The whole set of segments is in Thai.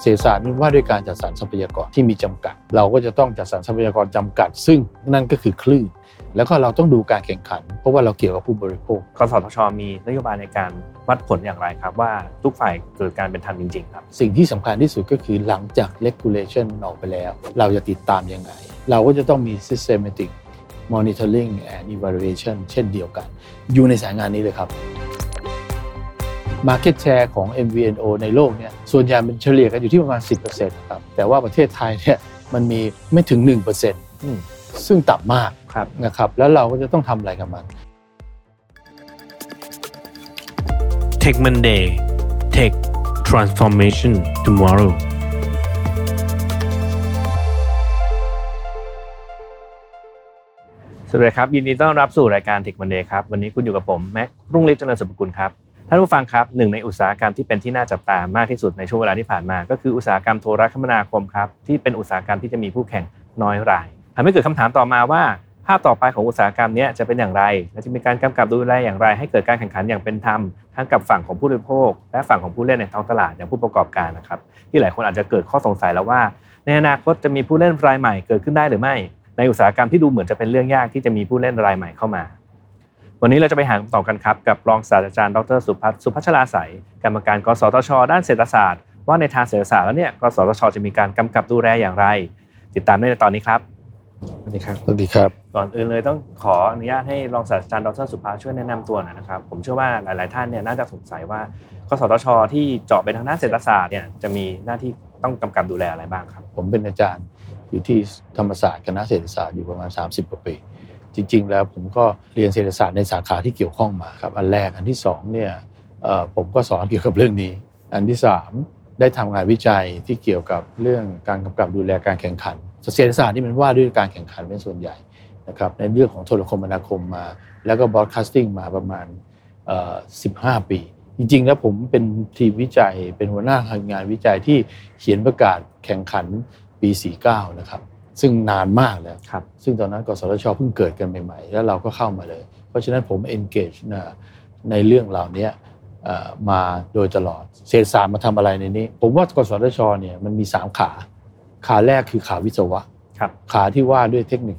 เศรษฐศาสตร์นี่ว่าด้วยการจัดสรรทรัพยากรที่มีจำกัด เราก็จะต้องจัดสรรทรัพยากรจำกัด ซึ่งนั่นก็คือคลื่น แล้วก็เราต้องดูการแข่งขัน เพราะว่าเราเกี่ยวกับผู้บริโภคกสทช มีนโยบายในการวัดผลอย่างไรครับ ว่าทุกฝ่ายเกิดการเป็นธรรมจริงๆครับ สิ่งที่สำคัญที่สุดก็คือหลังจาก regulation ออกไปแล้ว เราจะติดตามยังไง เราก็จะต้องมี systematic monitoring and evaluation เช่นเดียวกัน อยู่ในสายงานนี้เลยครับ Market Share ของ MVNO ในโลกเนี่ยส่วนใหญ่มันเฉลี่ยกันอยู่ที่ประมาณ 10%ครับแต่ว่าประเทศไทยเนี่ยมันมีไม่ถึง 1%ซึ่งต่ำมากนะครับแล้วเราก็จะต้องทำอะไรกับมัน Tech Monday Tech Transformation Tomorrow สวัสดีครับ ยินดีต้อนรับสู่รายการ Tech Monday ครับ วันนี้คุณอยู่กับผม แม็กรุ่งฤทธิ์เจริญสุภกุลครับ ท่านผู้ฟังครับหนึ่งในอุตสาหกรรมที่เป็นที่น่าจับตามากที่สุดในช่วงเวลาที่ผ่านมา ก็คืออุตสาหกรรมโทรคมนาคมครับที่เป็นอุตสาหกรรมที่จะมีผู้แข่งน้อยรายทำให้เกิดคำถามต่อมาว่า ภาพต่อไปของอุตสาหกรรมนี้จะเป็นอย่างไร และจะมีการกำกับดูแลอย่างไร ให้เกิดการแข่งขันอย่างเป็นธรรมทั้งกับฝั่งของผู้บริโภค และฝั่งของผู้เล่นในท้องตลาดอย่างผู้ประกอบการนะครับที่หลายคนอาจจะเกิดข้อสงสัยแล้วว่า ในอนาคตจะมีผู้เล่นรายใหม่เกิดขึ้นได้หรือไม่ ในอุตสาหกรรมที่ดูเหมือนจะเป็นเรื่องยากที่จะมีผู้เล่นรายใหม่เข้ามา วันนี้เราจะไปหาคำตอบกันครับกับรองศาสตราจารย์ดรสุพัฒสุพัชราสายกรรมการกสทช ด้านเศรษฐศาสตร์ ว่าในทางเศรษฐศาสตร์แล้วเนี่ยกสทช จะมีการกำกับดูแลอย่างไร ติดตามได้ในตอนนี้ครับสวัสดีครับสวัสดีครับก่อนอื่นเลยต้องขออนุญาตให้รองศาสตราจารย์ดรสุภาช่วยแนะนำตัวหน่อยนะครับ ผมเชื่อว่าหลาย ๆ ท่านเนี่ยน่าจะสงสัยว่ากสทช ที่เจาะไปทางด้านเศรษฐศาสตร์เนี่ยจะมีหน้าที่ต้องกำกับดูแลอะไรบ้างครับ ผมเป็นอาจารย์อยู่ที่ธรรมศาสตร์คณะเศรษฐศาสตร์อยู่ประมาณ 30กว่าปี จริง ๆ แล้วผมก็เรียนเศรษฐศาสตร์ในสาขาที่เกี่ยวข้องมาครับอันแรกอันที่สองเนี่ยผมก็สอนเกี่ยวกับเรื่องนี้ อันที่สามได้ทำงานวิจัยที่เกี่ยวกับเรื่องการกำกับดูแลการแข่งขันเศรษฐศาสตร์ที่มันว่าด้วยการแข่งขันเป็นส่วนใหญ่นะครับในเรื่องของโทรคมนาคมมา แล้วก็ broadcasting มาประมาณ 15 ปี จริง ๆ แล้วผมเป็นทีมวิจัยเป็นหัวหน้างานวิจัยที่เขียนประกาศแข่งขันปี 49 นะครับ ซึ่งนานมากแล้วครับซึ่งตอนนั้นกสทชเพิ่งเกิดกันใหม่ๆ แล้วเราก็เข้ามาเลย เพราะฉะนั้นผม engage นะในเรื่องเหล่านี้มาโดยตลอด เศรษฐศาสตร์มาทำอะไรในนี้ ผมว่ากสทชเนี่ยมันมีสามขา ขาแรกคือขาวิศวะ ขาที่ว่าด้วยเทคนิค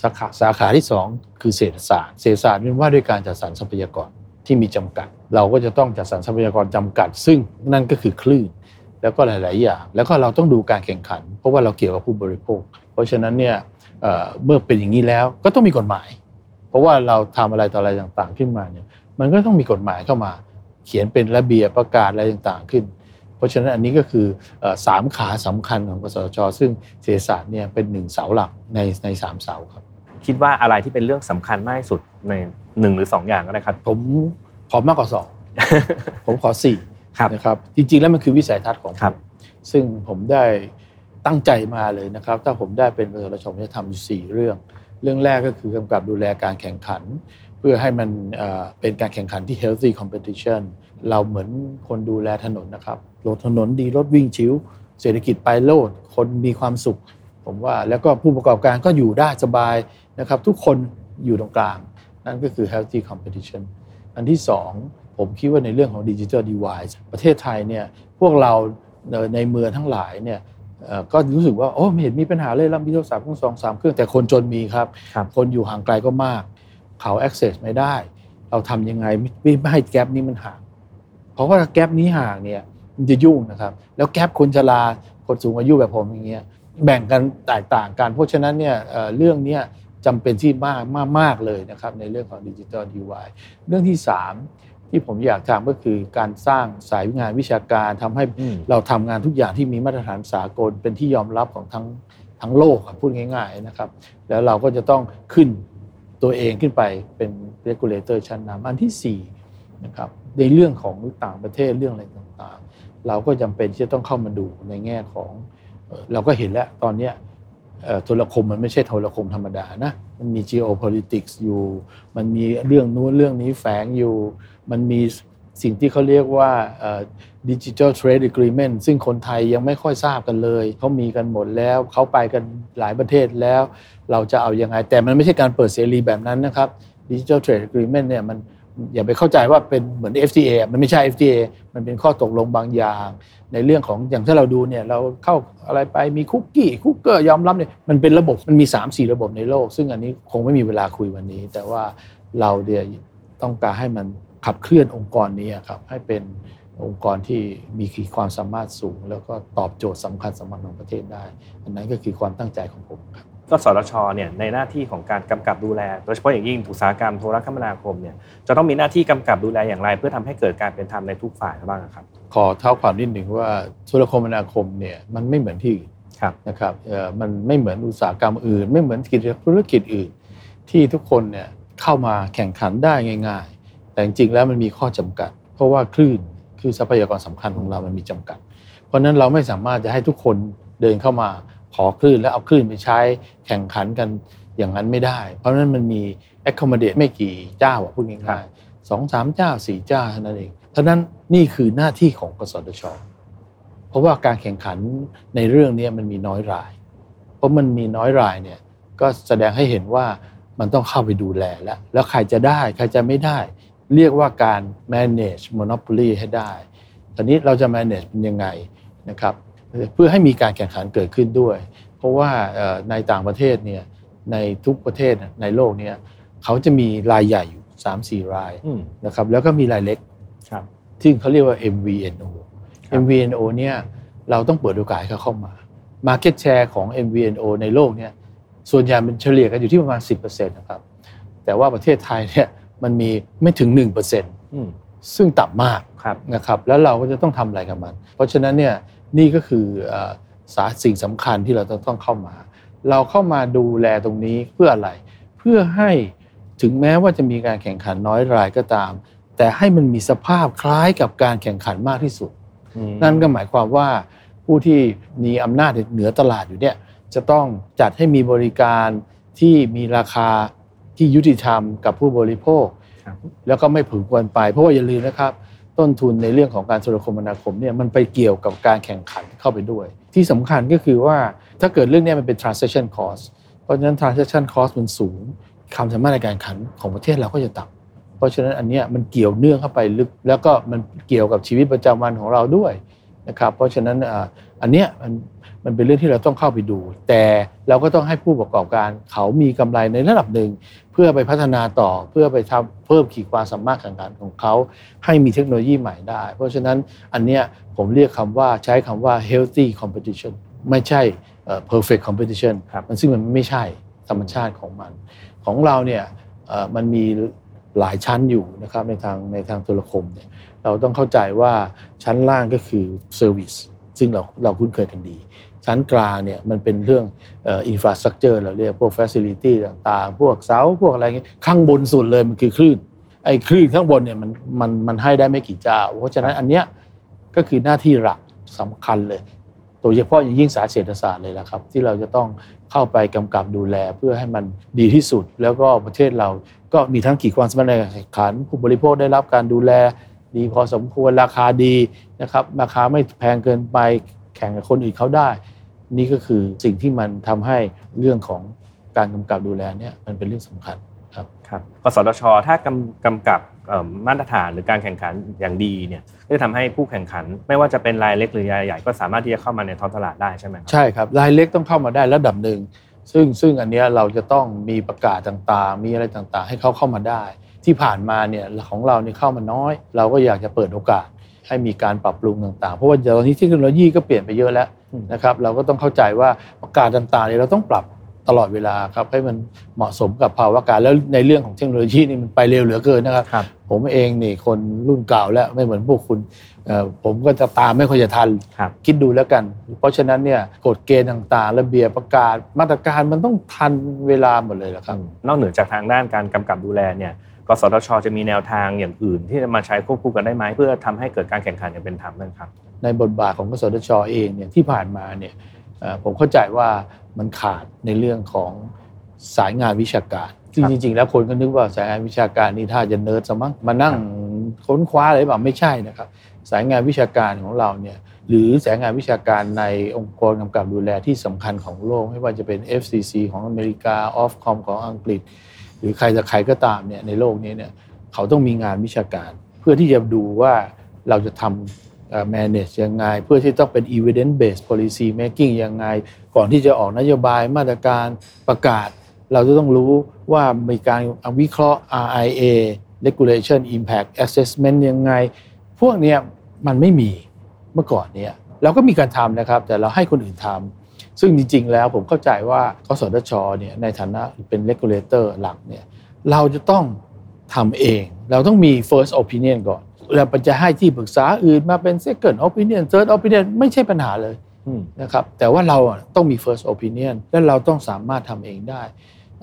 สาขาสาขาที่สองคือเศรษฐศาสตร์ เศรษฐศาสตร์เป็นว่าด้วยการจัดสรรทรัพยากรที่มีจำกัด เราก็จะต้องจัดสรรทรัพยากรจำกัด ซึ่งนั่นก็คือคลื่น แล้วก็หลาย ๆ อย่าง แล้วก็เราต้องดูการแข่งขัน เพราะว่าเราเกี่ยวกับผู้บริโภค เพราะฉะนั้นเนี่ยเมื่อเป็นอย่างนี้แล้วก็ต้องมีกฎหมาย เพราะว่าเราทำอะไรต่ออะไรต่างๆขึ้นมาเนี่ยมันก็ต้องมีกฎหมายเข้ามา เขียนเป็นระเบียบประกาศอะไรต่างๆขึ้น เพราะฉะนั้นอันนี้ก็คือสามขาสำคัญของกสชซึ่งเศรษฐศาสตร์เนี่ยเป็นหนึ่งเสาหลักในในสามเสาครับ คิดว่าอะไรที่เป็นเรื่องสำคัญมากที่สุดในหนึ่งหรือสองอย่างก็ได้ครับ ผมขอมากกว่าสองผมขอสี่นะครับจริงๆแล้วมันคือวิสัยทัศน์ของผมซึ่งผมได้ ตั้งใจมาเลยนะครับ ถ้าผมได้เป็นประธานชมจะทำอยู่สี่เรื่อง เรื่องแรกก็คือกำกับดูแลการแข่งขัน เพื่อให้มันเป็นการแข่งขันที่ healthy competition เราเหมือนคนดูแลถนนนะครับรถถนนดีรถวิ่งชิวเศรษฐกิจไปโลด คนมีความสุข ผมว่าแล้วก็ผู้ประกอบการก็อยู่ได้สบายนะครับ ทุกคนอยู่ตรงกลาง นั่นก็คือ healthy competition อันที่สองผมคิดว่าในเรื่องของ digital device ประเทศไทยเนี่ยพวกเราในเมืองทั้งหลายเนี่ย ก็รู้สึกว่าโอ้ไม่เห็นมีปัญหาเลยเรามีโทรศัพท์ทั้งสองสามเครื่องแต่คนจนมีครับ คนอยู่ห่างไกลก็มาก เขา access ไม่ได้ เราทำยังไงไม่ให้แกลบนี้มันห่าง เพราะว่าแกลบนี้ห่างเนี่ยมันจะยุ่งนะครับ แล้วแกลบคนชราคนสูงอายุแบบผมอย่างเงี้ยแบ่งกันแตกต่างกัน เพราะฉะนั้นเนี่ยเรื่องนี้จำเป็นที่มากมากมากเลยนะครับในเรื่องของดิจิทัลดีไวเรื่องที่สาม ที่ผมอยากทำก็คือการสร้างสายงานวิชาการทำให้เราทำงานทุกอย่างที่มีมาตรฐานสากลเป็นที่ยอมรับของทั้งทั้งโลกพูดง่าย ๆนะครับ แล้วเราก็จะต้องขึ้นตัวเองขึ้นไปเป็น regulator ชั้นนำอันที่4นะครับในเรื่องของต่างประเทศเรื่องอะไรต่างๆ เราก็จำเป็นที่จะต้องเข้ามาดูในแง่ของเราก็เห็นแล้วตอนนี้โทรคมมันไม่ใช่โทรคมธรรมดานะ มันมี geopolitics อยู่ มันมีเรื่องนู้นเรื่องนี้แฝงอยู่ มันมีสิ่งที่เขาเรียกว่าดิจิทัลเทรดอะกรีเมนต์ซึ่งคนไทยยังไม่ค่อยทราบกันเลย เขามีกันหมดแล้ว เขาไปกันหลายประเทศแล้ว เราจะเอาอยัางไง แต่มันไม่ใช่การเปิดเสรีแบบนั้นนะครับดิจิทัลเทรดอะกรีเมนต์เนี่ยมันอย่าไปเข้าใจว่าเป็นเหมือน FTA มันไม่ใช่ FTA มันเป็นข้อตกลงบางอย่าง ในเรื่องของอย่างที่เราดูเนี่ยเราเข้าอะไรไปมีคุกกี้คุกเกอร์ยอมรับเนี่ยมันเป็นระบบมันมี 3 4 ระบบในโลก ซึ่งอันนี้คงไม่มีเวลาคุยวันนี้ แต่ว่าเราเดียต้องการให้มัน ขับเคลื่อนองค์กรนี้ครับให้เป็นองค์กรที่มีขีดความสามารถสูง แล้วก็ตอบโจทย์สำคัญสำคัญของประเทศได้ อันนั้นก็คือความตั้งใจของผมครับก็สทชเนี่ยในหน้าที่ของการกำกับดูแล โดยเฉพาะอย่างยิ่งอุตสาหกรรมโทรคมนาคมเนี่ยจะต้องมีหน้าที่กำกับดูแลอย่างไร เพื่อทำให้เกิดการเป็นธรรมในทุกฝ่ายบ้างครับ ขอเท้าความนิดหนึ่งว่าโทรคมนาคมเนี่ยมันไม่เหมือนที่อื่นครับนะครับเอ่อมันไม่เหมือนอุตสาหกรรมอื่น ไม่เหมือนกิจธุรกิจอื่น ที่ทุกคนเนี่ยเข้ามาแข่งขันได้ง่าย ๆ แต่จริงๆแล้วมันมีข้อจำกัด เพราะว่าคลื่นคือทรัพยากรสำคัญของเรามันมีจำกัด เพราะฉะนั้นเราไม่สามารถจะให้ทุกคนเดินเข้ามาขอคลื่นแล้วเอาคลื่นไปใช้แข่งขันกันอย่างนั้นไม่ได้ เพราะฉะนั้นมันมี accommodate ไม่กี่เจ้าอะพูดง่ายๆสองสามเจ้าสี่เจ้าเท่านั้นเองเพราะฉะนั้นนี่คือหน้าที่ของกสทช เพราะว่าการแข่งขันในเรื่องนี้มันมีน้อยราย เพราะมันมีน้อยรายเนี่ยก็แสดงให้เห็นว่ามันต้องเข้าไปดูแลแล้ว แล้วใครจะได้ ใครจะไม่ได้ เรียกว่าการ manage monopoly ให้ได้ ตอนนี้เราจะ manage เป็นยังไงนะครับเพื่อให้มีการแข่งขันเกิดขึ้นด้วย เพราะว่าเอ่อในต่างประเทศเนี่ยในทุกประเทศในโลกเนี่ยเขาจะมีรายใหญ่อยู่3-4รายอืมนะครับแล้วก็มีรายเล็กครับที่เขาเรียกว่า MVNO ครับ MVNO เนี่ยเราต้องเปิดโอกาสให้เขาเข้ามา Market Share ของ MVNO ในโลกเนี่ยส่วนใหญ่มันเฉลี่ยกันอยู่ที่ประมาณ 10%นะครับแต่ว่าประเทศไทยเนี่ย มันมีไม่ถึง1%อืมซึ่งต่ำมากครับนะครับ แล้วเราก็จะต้องทำอะไรกับมัน เพราะฉะนั้นเนี่ยนี่ก็คือเอ่อสาสิ่งสำคัญที่เราจะต้องเข้ามา เราเข้ามาดูแลตรงนี้เพื่ออะไร เพื่อให้ถึงแม้ว่าจะมีการแข่งขันน้อยรายก็ตาม แต่ให้มันมีสภาพคล้ายกับการแข่งขันมากที่สุดอืมนั่นก็หมายความว่าผู้ที่มีอำนาจเหนือตลาดอยู่เนี่ยจะต้องจัดให้มีบริการที่มีราคา ที่ยุติธรรมกับผู้บริโภคครับแล้วก็ไม่ผืนควรไป เพราะว่าอย่าลืมนะครับ ต้นทุนในเรื่องของการโทรคมนาคมเนี่ยมันไปเกี่ยวกับการแข่งขันเข้าไปด้วย ที่สำคัญก็คือว่าถ้าเกิดเรื่องเนี้มันเป็น transaction cost เพราะฉะนั้น transaction cost มันสูงความสามารถในการแข่งขันของประเทศเราก็จะต่ำเพราะฉะนั้นอันเนี้ยมันเกี่ยวเนื่องเข้าไปลึกแล้วก็มันเกี่ยวกับชีวิตประจำวันของเราด้วย นะครับ เพราะฉะนั้นอ่าอันเนี้ยมันมันเป็นเรื่องที่เราต้องเข้าไปดู แต่เราก็ต้องให้ผู้ประกอบการเขามีกำไรในระดับหนึ่ง เพื่อไปพัฒนาต่อเพื่อไปทำเพิ่มขีดความสามารถแข่งขันของเขา ให้มีเทคโนโลยีใหม่ได้ เพราะฉะนั้นอันเนี้ยผมเรียกคำว่าใช้คำว่า healthy competition ไม่ใช่เอ่อ perfect competition ครับมันซึ่งมันไม่ใช่ธรรมชาติของมัน ของเราเนี่ยเอ่อมันมีหลายชั้นอยู่นะครับในทางในทางโทรคมเนี่ย เราต้องเข้าใจว่าชั้นล่างก็คือ service ซึ่งเราเราคุ้นเคยกันดี ชั้นกลางเนี่ยมันเป็นเรื่องอินฟราสตรักเจอร์เราเรียกพวก facility ต่างๆ พวกเสาพวกอะไรเงี้ยข้างบนสุดเลยมันคือคลื่นไอ้คลื่นข้างบนเนี่ยมันมันมันให้ได้ไม่กี่เจ้า เพราะฉะนั้นอันเนี้ยก็คือหน้าที่หลักสำคัญเลยโดยเฉพาะอย่างยิ่งสายเศรษฐศาสตร์เลยละครับ ที่เราจะต้องเข้าไปกำกับดูแลเพื่อให้มันดีที่สุด แล้วก็ประเทศเราก็มีทั้งขีดความสามารถในการแข่งขันผู้บริโภคได้รับการดูแล ดีพอสมควรราคาดีนะครับราคาไม่แพงเกินไปแข่งกับคนอื่นเขาได้ นี่ก็คือสิ่งที่มันทำให้เรื่องของการกำกับดูแลเนี่ยมันเป็นเรื่องสำคัญครับครับกสทช ถ้ากำกำกับเอ่อมาตรฐานหรือการแข่งขันอย่างดีเนี่ยก็จะทำให้ผู้แข่งขัน ไม่ว่าจะเป็นรายเล็กหรือรายใหญ่ก็สามารถที่จะเข้ามาในท้องตลาดได้ใช่ไหมครับใช่ครับรายเล็กต้องเข้ามาได้ระดับหนึ่งซึ่งซึ่งอันเนี้ยเราจะต้องมีประกาศต่างๆ มีอะไรต่างๆ ให้เขาเข้ามาได้ ที่ผ่านมาเนี่ยของเราเนี่ยเข้ามาน้อย เราก็อยากจะเปิดโอกาสให้มีการปรับปรุงต่างๆ เพราะว่าเดี๋ยวนี้เทคโนโลยีก็เปลี่ยนไปเยอะแล้วอืมนะครับเราก็ต้องเข้าใจว่าประกาศต่างๆเนี่ยเราต้องปรับตลอดเวลาครับให้มันเหมาะสมกับภาวะการแล้วในเรื่องของเทคโนโลยีนี่มันไปเร็วเหลือเกินนะครับครับผมเองนี่คนรุ่นเก่าแล้วไม่เหมือนพวกคุณเอ่อผมก็จะตามไม่ค่อยจะทันครับคิดดูแล้วกัน เพราะฉะนั้นเนี่ยกฎเกณฑ์ต่างๆ ระเบียบประกาศมาตรการมันต้องทันเวลาหมดเลยละครับนอกเหนือจากทางด้านการกำกับดูแลเนี่ยก สทชจะมีแนวทางอย่างอื่น ที่จะมาใช้ควบคู่กันได้ไหมเพื่อทำให้เกิดการแข่งขันอย่างเป็นธรรมนั่นครับ ในบทบาทของกสทชเองเนี่ยที่ผ่านมาเนี่ยเอ่อผมเข้าใจว่ามันขาดในเรื่องของสายงานวิชาการซึ่งครับจริงๆ แล้วคนก็นึกว่าสายงานวิชาการนี่ถ้าจะเนิร์ดสมั้งมานั่งค้นคว้าอะไรแบบไม่ใช่นะครับ สายงานวิชาการของเราเนี่ยหรือสายงานวิชาการในองค์กรกำกับดูแลที่สำคัญของโลก ไม่ว่าจะเป็น FCC ของอเมริกา Ofcom ของอังกฤษ หรือใครจะใครก็ตามเนี่ยในโลกนี้เนี่ยเขาต้องมีงานวิชาการ เพื่อที่จะดูว่าเราจะทำ manage ยังไง เพื่อที่ต้องเป็น evidence based policy making ยังไง ก่อนที่จะออกนโยบายมาตรการประกาศ เราจะต้องรู้ว่ามีการวิเคราะห์ RIA regulation impact assessment ยังไง พวกเนี้ยมันไม่มีเมื่อก่อนเนี้ยเราก็มีการทำนะครับ แต่เราให้คนอื่นทำ ซึ่งจริง ๆ แล้วผมเข้าใจว่ากสทชเนี่ยในฐานะเป็นเลกูลเลเตอร์หลักเนี่ยเราจะต้องทำเอง เราต้องมี first opinion ก่อนเราจะให้ที่ปรึกษาอื่นมาเป็น second opinion third opinion ไม่ใช่ปัญหาเลยนะครับแต่ว่าเราต้องมี first opinion และเราต้องสามารถทำเองได้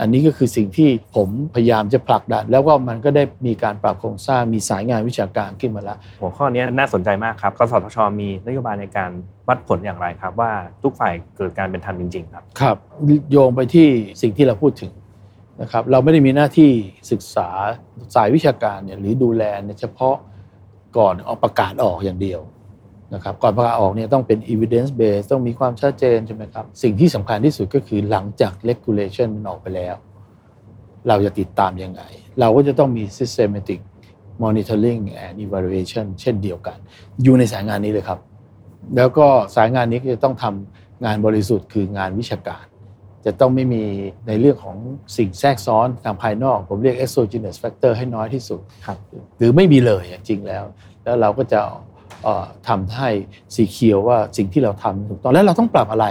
อันนี้ก็คือสิ่งที่ผมพยายามจะผลักดัน แล้วก็มันก็ได้มีการปรับโครงสร้างมีสายงานวิชาการขึ้นมาแล้วหัวข้อนี้น่าสนใจมากครับกสทช มีนโยบายในการวัดผลอย่างไรครับ ว่าทุกฝ่ายเกิดการเป็นธรรมจริง ๆ ครับครับ โยงไปที่สิ่งที่เราพูดถึงนะครับเราไม่ได้มีหน้าที่ศึกษาสายวิชาการเนี่ยหรือดูแลเฉพาะก่อนออกประกาศออกอย่างเดียว นะครับก่อนประกาศออกเนี่ยต้องเป็น evidence base ต้องมีความชัดเจนใช่ไหมครับ สิ่งที่สำคัญที่สุดก็คือหลังจาก regulation มันออกไปแล้ว เราจะติดตามยังไง เราก็จะต้องมี systematic monitoring and evaluation เช่นเดียวกัน อยู่ในสายงานนี้เลยครับ แล้วก็สายงานนี้ก็จะต้องทำงานบริสุทธิ์คืองานวิชาการ จะต้องไม่มีในเรื่องของสิ่งแทรกซ้อนทางภายนอก ผมเรียก exogenous factor ให้น้อยที่สุดครับหรือไม่มีเลยจริงแล้ว แล้วเราก็จะ ทำให้สีเขียวว่าสิ่งที่เราทำถูกต้องแล้วเราต้องปรับอะไร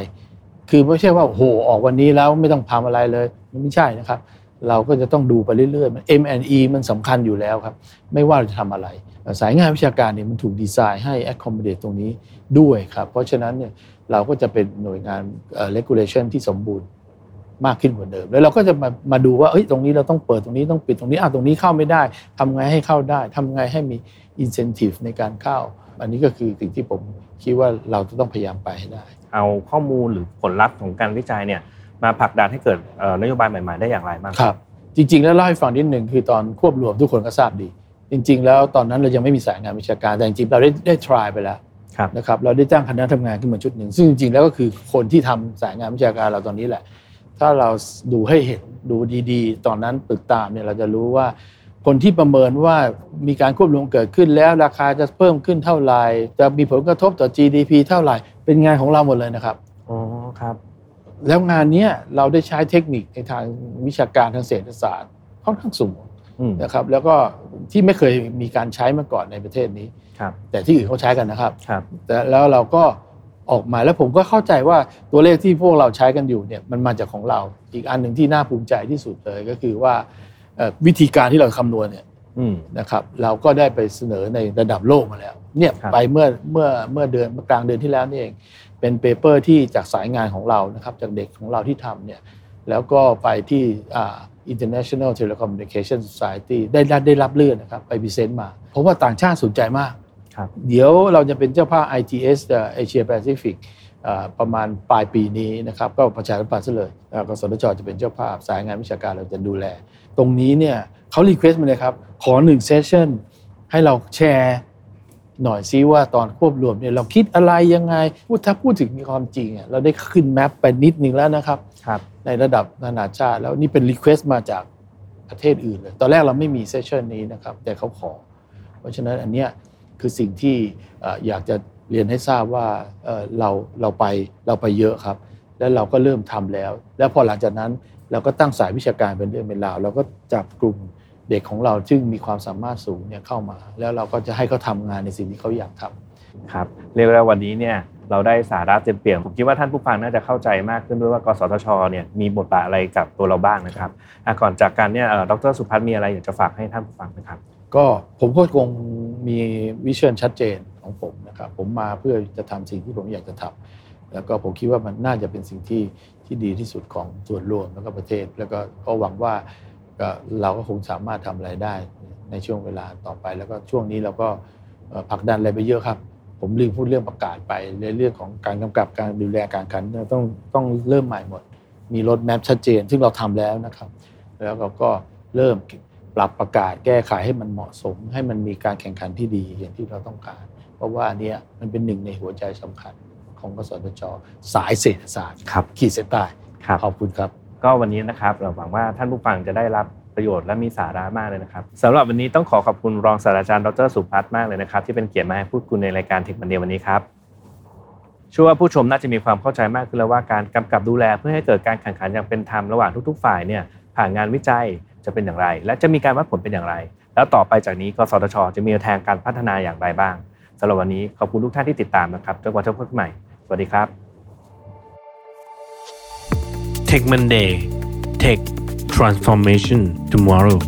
คือไม่ใช่ว่าโหออกวันนี้แล้วไม่ต้องทำอะไรเลยมันไม่ใช่นะครับ เราก็จะต้องดูไปเรื่อยๆมัน M&E มันสำคัญอยู่แล้วครับ ไม่ว่าเราจะทำอะไร สายงานวิชาการเนี่ยมันถูกดีไซน์ให้ accommodate ตรงนี้ด้วยครับ เพราะฉะนั้นเนี่ยเราก็จะเป็นหน่วยงาน regulation ที่สมบูรณ์มากขึ้นกว่าเดิม แล้วเราก็จะมามาดูว่าเอ้ยตรงนี้เราต้องเปิดตรงนี้ต้องปิดตรงนี้อะตรงนี้เข้าไม่ได้ทำไงให้เข้าได้ทำไงให้มี incentive ในการเข้า อันนี้ก็คือสิ่งที่ผมคิดว่าเราจะต้องพยายามไปให้ได้ เอาข้อมูลหรือผลลัพธ์ของการวิจัยเนี่ยมาผลักดันให้เกิดนโยบายใหม่ๆได้อย่างไรบ้างครับ จริง ๆ แล้วเล่าให้ฟังนิดหนึ่งคือตอนควบรวมทุกคนก็ทราบดี จริง ๆ แล้วตอนนั้นเรายังไม่มีสายงานวิชาการแต่จริงๆเราได้ได้ try ไปแล้วครับนะครับเราได้จ้างคณะทำงานขึ้นมาชุดหนึ่งซึ่งจริงๆแล้วก็คือคนที่ทำสายงานวิชาการเราตอนนี้แหละ ถ้าเราดูให้เห็นดูดีๆ ตอนนั้นตึกตามเนี่ยเราจะรู้ว่า คนที่ประเมินว่ามีการควบรวมเกิดขึ้นแล้วราคาจะเพิ่มขึ้นเท่าไหร่จะมีผลกระทบต่อ GDP เท่าไหร่ เป็นงานของเราหมดเลยนะครับอ๋อครับ แล้วงานเนี้ยเราได้ใช้เทคนิคในทางวิชาการทางเศรษฐศาสตร์ค่อนข้างสูงอืมนะครับ แล้วก็ที่ไม่เคยมีการใช้มาก่อนในประเทศนี้ครับแต่ที่อื่นเขาใช้กันนะครับครับแต่แล้วเราก็ออกมาแล้วผมก็เข้าใจว่าตัวเลขที่พวกเราใช้กันอยู่เนี่ยมันมาจากของเรา อีกอันหนึ่งที่น่าภูมิใจที่สุดเลยก็คือว่าเอ่อ วิธีการที่เราคำนวณเนี่ยอืมนะครับ เราก็ได้ไปเสนอในระดับโลกมาแล้ว เนี่ยครับไปเมื่อเมื่อเมื่อเดือนเมื่อกลางเดือนที่แล้วนี่เอง เป็น paper ที่จากสายงานของเรานะครับ จากเด็กของเราที่ทำเนี่ยแล้วก็ไปที่อ่า International Telecommunication Society ได้ได้ได้รับเลือกนะครับ ไป present มาเพราะว่าต่างชาติสนใจมากครับเดี๋ยวเราจะเป็นเจ้าภาพ ITS เอเชียแปซิฟิกประมาณปลายปีนี้นะครับ ก็ประชาสัมพันธ์ซะเลยแล้วกัน กสทชจะเป็นเจ้าภาพสายงานวิชาการเราจะดูแล ตรงนี้เนี่ยเขา request มาเลยครับ ขอหนึ่ง session ให้เราแชร์หน่อยซิว่าตอนควบรวมเนี่ยเราคิดอะไรยังไงพูดถ้าพูดถึงความจริงอะเราได้ขึ้น map ไปนิดนึงแล้วนะครับครับในระดับนานาชาติแล้วนี่เป็น request มาจากประเทศอื่นเลยตอนแรกเราไม่มี session นี้นะครับ แต่เขาขอ เพราะฉะนั้นอันเนี้ยคือสิ่งที่เอ่ออยากจะเรียนให้ทราบว่าเอ่อเราเราไปเราไปเยอะครับ แล้วเราก็เริ่มทำแล้ว แล้วพอหลังจากนั้น เราก็ตั้งสายวิชาการเป็นเรื่องเป็นราวเราก็จับกลุ่มเด็กของเราซึ่งมีความสามารถสูงเนี่ยเข้ามา แล้วเราก็จะให้เขาทำงานในสิ่งที่เขาอยากทำครับเรียกได้ว่าวันนี้เนี่ยเราได้สาระเต็มเปี่ยมผมคิดว่าท่านผู้ฟังน่าจะเข้าใจมากขึ้นด้วยว่ากสทชเนี่ยมีบทบาทอะไรกับตัวเราบ้างนะครับอะก่อนจากการเนี่ยเอ่อดรสุพัฒน์มีอะไรอยากจะฝากให้ท่านผู้ฟังไหมครับ ก็ผมก็คงมีวิชั่นชัดเจนของผมนะครับผมมาเพื่อจะทำสิ่งที่ผมอยากจะทำแล้วก็ผมคิดว่ามันน่าจะเป็นสิ่งที่ ที่ดีที่สุดของส่วนรวมแล้วก็ประเทศ แล้วก็ก็หวังว่าเราก็คงสามารถทำอะไรได้ในช่วงเวลาต่อไป แล้วก็ช่วงนี้เราก็ผลักดันอะไรไปเยอะครับ ผมลืมพูดเรื่องประกาศไปในเรื่องของการกำกับการดูแลการขันเนี่ยต้องต้องเริ่มใหม่หมด มีรถแมพชัดเจน ซึ่งเราทำแล้วนะครับ แล้วเราก็เริ่มปรับประกาศแก้ไขให้มันเหมาะสม ให้มันมีการแข่งขันที่ดีอย่างที่เราต้องการ เพราะว่าอันเนี้ยมันเป็นหนึ่งในหัวใจสำคัญ ของกสทช สายเศรษฐศาสตร์ครับขีดเส้นใต้ครับขอบคุณครับ ก็วันนี้นะครับเราหวังว่าท่านผู้ฟังจะได้รับปประโยชน์และมีสาระมากเลยนะครับสำหรับวันนี้ต้องขอขอบคุณรองศาสตราจารย์ดรสุพัฒน์มากเลยนะครับ ที่เป็นเกียรติมาให้พูดคุยในรายการเทคมันเดียวันนี้ครับเชื่อว่าผู้ชมน่าจะมีความเข้าใจมากขึ้นแล้วว่าการกำกับดูแลเพื่อให้เกิดการแข่งขันอย่างเป็นธรรมระหว่างทุก ๆ ฝ่ายเนี่ยผ่านงานวิจัยจะเป็นอย่างไร และจะมีการวัดผลเป็นอย่างไร แล้วต่อไปจากนี้กสทช จะมีแนวทางการพัฒนาอย่างไรบ้างสำหรับวันนี้ขอบคุณทุกท่านที่ติดตามนะครับจนกว่าจะพบกันใหม่ สวัสดีครับ Tech Monday Tech Transformation Tomorrow